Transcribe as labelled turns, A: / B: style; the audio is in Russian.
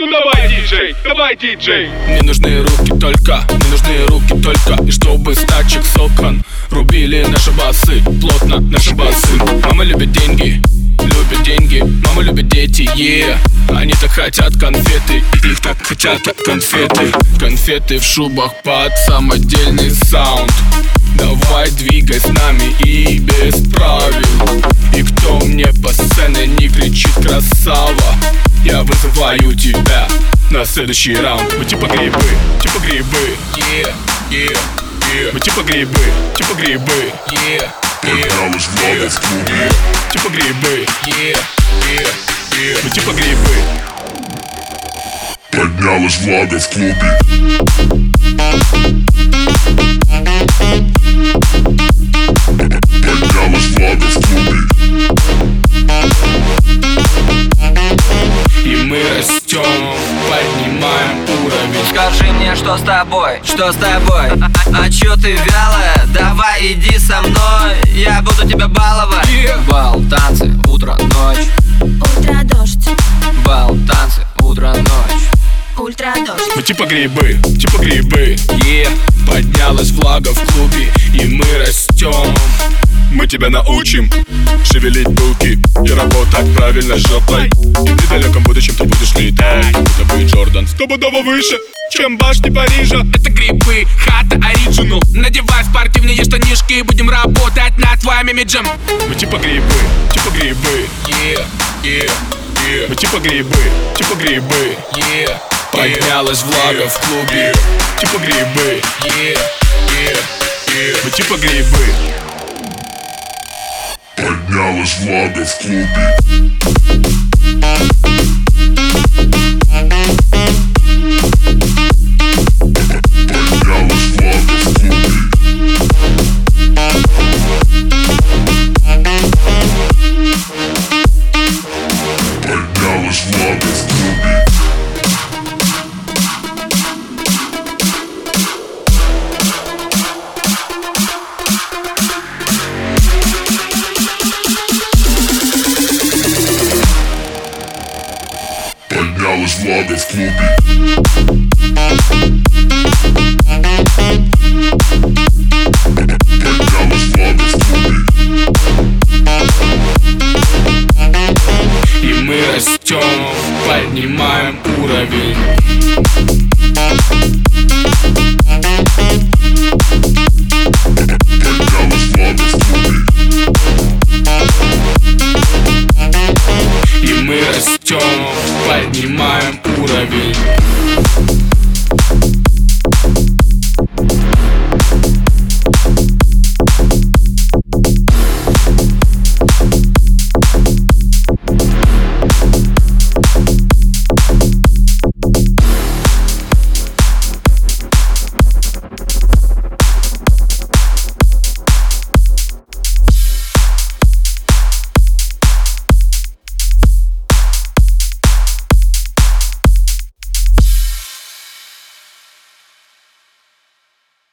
A: Ну давай, диджей, давай, диджей.
B: Мне нужны руки только, мне нужны руки только И чтобы с тачек с окон Рубили наши басы, плотно наши басы. Мама любит деньги, любит деньги Мама любит дети, yeah. Они так хотят конфеты, их так хотят конфеты. Конфеты в шубах под самодельный саунд. Давай двигай с нами и без правил. И кто мне по вызываю тебя на следующий раунд. Мы типа грибы, типа грибы. Yeah, yeah, yeah. Мы типа грибы, типа грибы. Yeah, yeah, yeah. Типа грибы. Yeah, yeah, yeah. Мы типа грибы.
C: Поднялась влага в клубе
B: поднимаем уровень.
D: Скажи мне, что с тобой, что с тобой? А, а чё ты вялая? Давай иди со мной Я буду тебя баловать.
B: Yeah.
D: Бал, танцы, утро, ночь.
E: Утро дождь,
D: Бал, танцы, утро, ночь.
E: Ультра дождь.
B: Мы типа грибы, типа грибы. Yeah. Поднялась влага в клубе И мы растем Мы тебя научим Шевелить булки и работать правильно жопой. И в недалеком будущем ты будешь летать. Это будет Джордан. Стопудово выше чем башни Парижа.
F: Это грибы, хата оригинал Надевай спортивные штанишки. Будем работать над твоим имиджем.
B: Мы типа грибы, типа грибы. Yeah, yeah, yeah. Мы типа грибы, типа грибы. Yeah. Поднялась влага в клубе. Типа грибы. Yeah, yeah, yeah. Мы типа грибы
C: Поднялась влага в клубе Поднялась влага в клубе.
B: И мы растем, поднимаем уровень И